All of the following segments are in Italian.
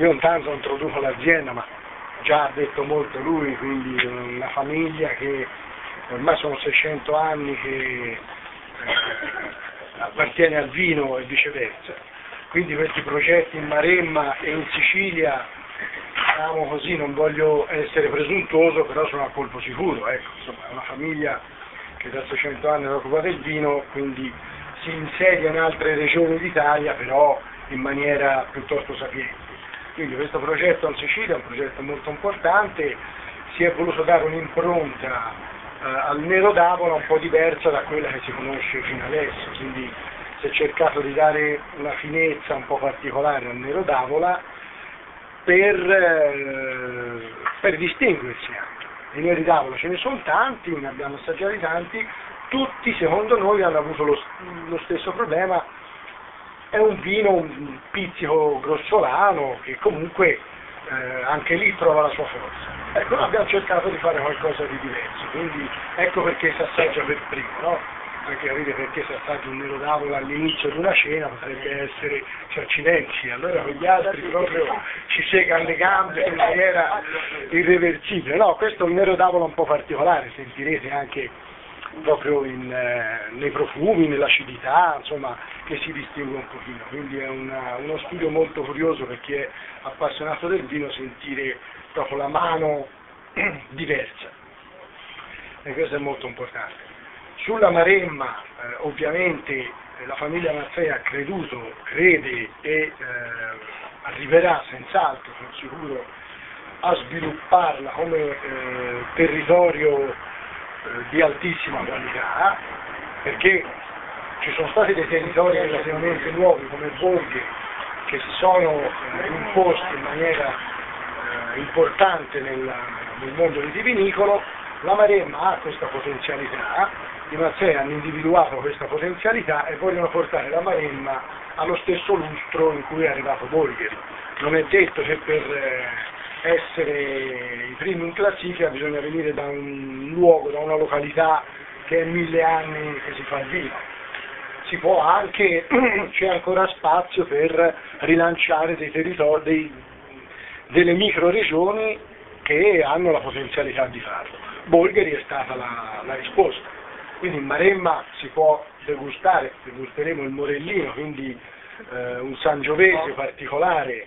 Io intanto introduco l'azienda, ma già ha detto molto lui, quindi una famiglia che ormai sono 600 anni che eh, appartiene al vino e viceversa. Quindi questi progetti in Maremma e in Sicilia, diciamo così, non voglio essere presuntuoso, però sono a colpo sicuro, ecco, insomma, è una famiglia che da 600 anni si occupa del vino, quindi si insedia in altre regioni d'Italia, però in maniera piuttosto sapiente. Quindi questo progetto in Sicilia è un progetto molto importante, si è voluto dare un'impronta eh, al Nero d'Avola un po' diversa da quella che si conosce fino adesso, quindi si è cercato di dare una finezza un po' particolare al Nero d'Avola per, eh, per distinguersi anche. I neri d'Avola ce ne sono tanti, ne abbiamo assaggiati tanti, tutti secondo noi hanno avuto lo, lo stesso problema è un vino un pizzico grossolano che comunque eh, anche lì trova la sua forza. Ecco, noi abbiamo cercato di fare qualcosa di diverso, quindi ecco perché si assaggia per primo, no? Anche capire perché si assaggia un nero d'avola all'inizio di una cena potrebbe essere, cioè accidenti, allora con gli altri proprio ci segano le gambe in maniera irreversibile. No, questo è un nero d'avola un po' particolare, sentirete anche proprio in, eh, nei profumi, nell'acidità, insomma, che si distingue un pochino. Quindi è una, uno studio molto curioso per chi è appassionato del vino sentire proprio la mano diversa. E questo è molto importante. Sulla Maremma, eh, ovviamente, eh, la famiglia Mazzei ha creduto, crede e eh, arriverà senz'altro, sono sicuro, a svilupparla come eh, territorio di altissima qualità, perché ci sono stati dei territori relativamente nuovi come Borghi che si sono eh, imposti in maniera eh, importante nel, nel mondo vitivinicolo, la Maremma ha questa potenzialità, i Mazzei hanno individuato questa potenzialità e vogliono portare la Maremma allo stesso lustro in cui è arrivato Bolgheri. Non è detto che per essere i primi in classifica bisogna venire da un luogo, da una località che è mille anni che si fa il vino. Si può anche, c'è ancora spazio per rilanciare dei territori, dei, delle micro regioni che hanno la potenzialità di farlo. Bolgheri è stata la, la risposta. Quindi in Maremma si può degustare, degusteremo il Morellino, quindi eh, un Sangiovese particolare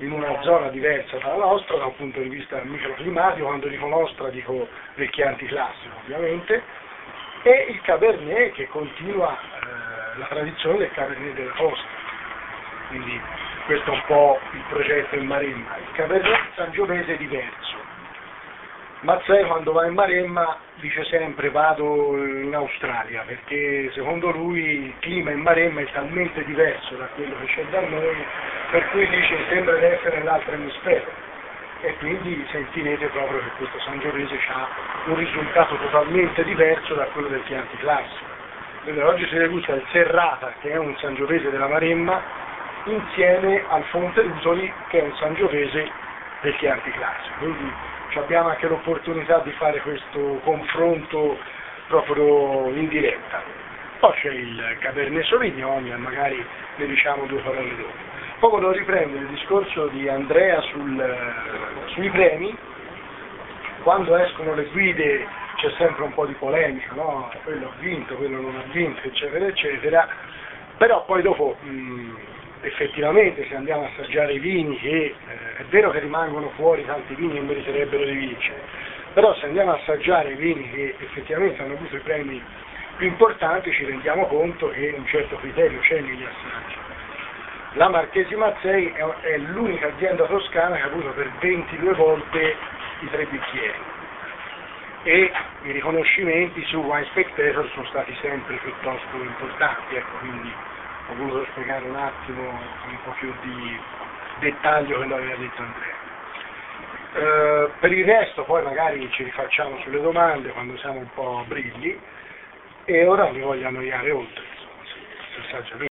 in una zona diversa dalla nostra da un punto di vista microclimatico, quando dico nostra dico vecchianti classico ovviamente, e il Cabernet che continua eh, la tradizione del Cabernet della costa. Quindi questo è un po' il progetto in Maremma. Il Cabernet Sangiovese è diverso. Mazzei quando va in Maremma dice sempre vado in Australia perché secondo lui il clima in Maremma è talmente diverso da quello che c'è da noi per cui dice sembra di essere nell'altro emisfero e quindi sentirete proprio che questo Sangiovese ha un risultato totalmente diverso da quello del Chianti classico. Oggi si degusta il Serrata che è un Sangiovese della Maremma insieme al Fonte Rusoli che è un Sangiovese del Chianti classico. Quindi abbiamo anche l'opportunità di fare questo confronto proprio in diretta. Poi c'è il Cabernet Sauvignon e magari ne diciamo due parole dopo. Poi volevo riprendere il discorso di Andrea sul, sui premi, quando escono le guide c'è sempre un po' di polemica, no? quello ha vinto, quello non ha vinto, eccetera, eccetera, però poi dopo mh, effettivamente se andiamo a assaggiare i vini che eh, è vero che rimangono fuori tanti vini che meriterebbero di vincere, però se andiamo a assaggiare i vini che effettivamente hanno avuto i premi più importanti ci rendiamo conto che un certo criterio c'è negli assaggi. La Marchesi Mazzei è, l'unica azienda toscana che ha avuto per 22 volte i tre bicchieri e i riconoscimenti su Wine Spectator sono stati sempre piuttosto importanti, ecco, quindi ho voluto spiegare un attimo con un po' più di dettaglio quello che aveva detto Andrea. Eh, per il resto poi magari ci rifacciamo sulle domande quando siamo un po' brilli e ora mi voglio annoiare oltre, insomma,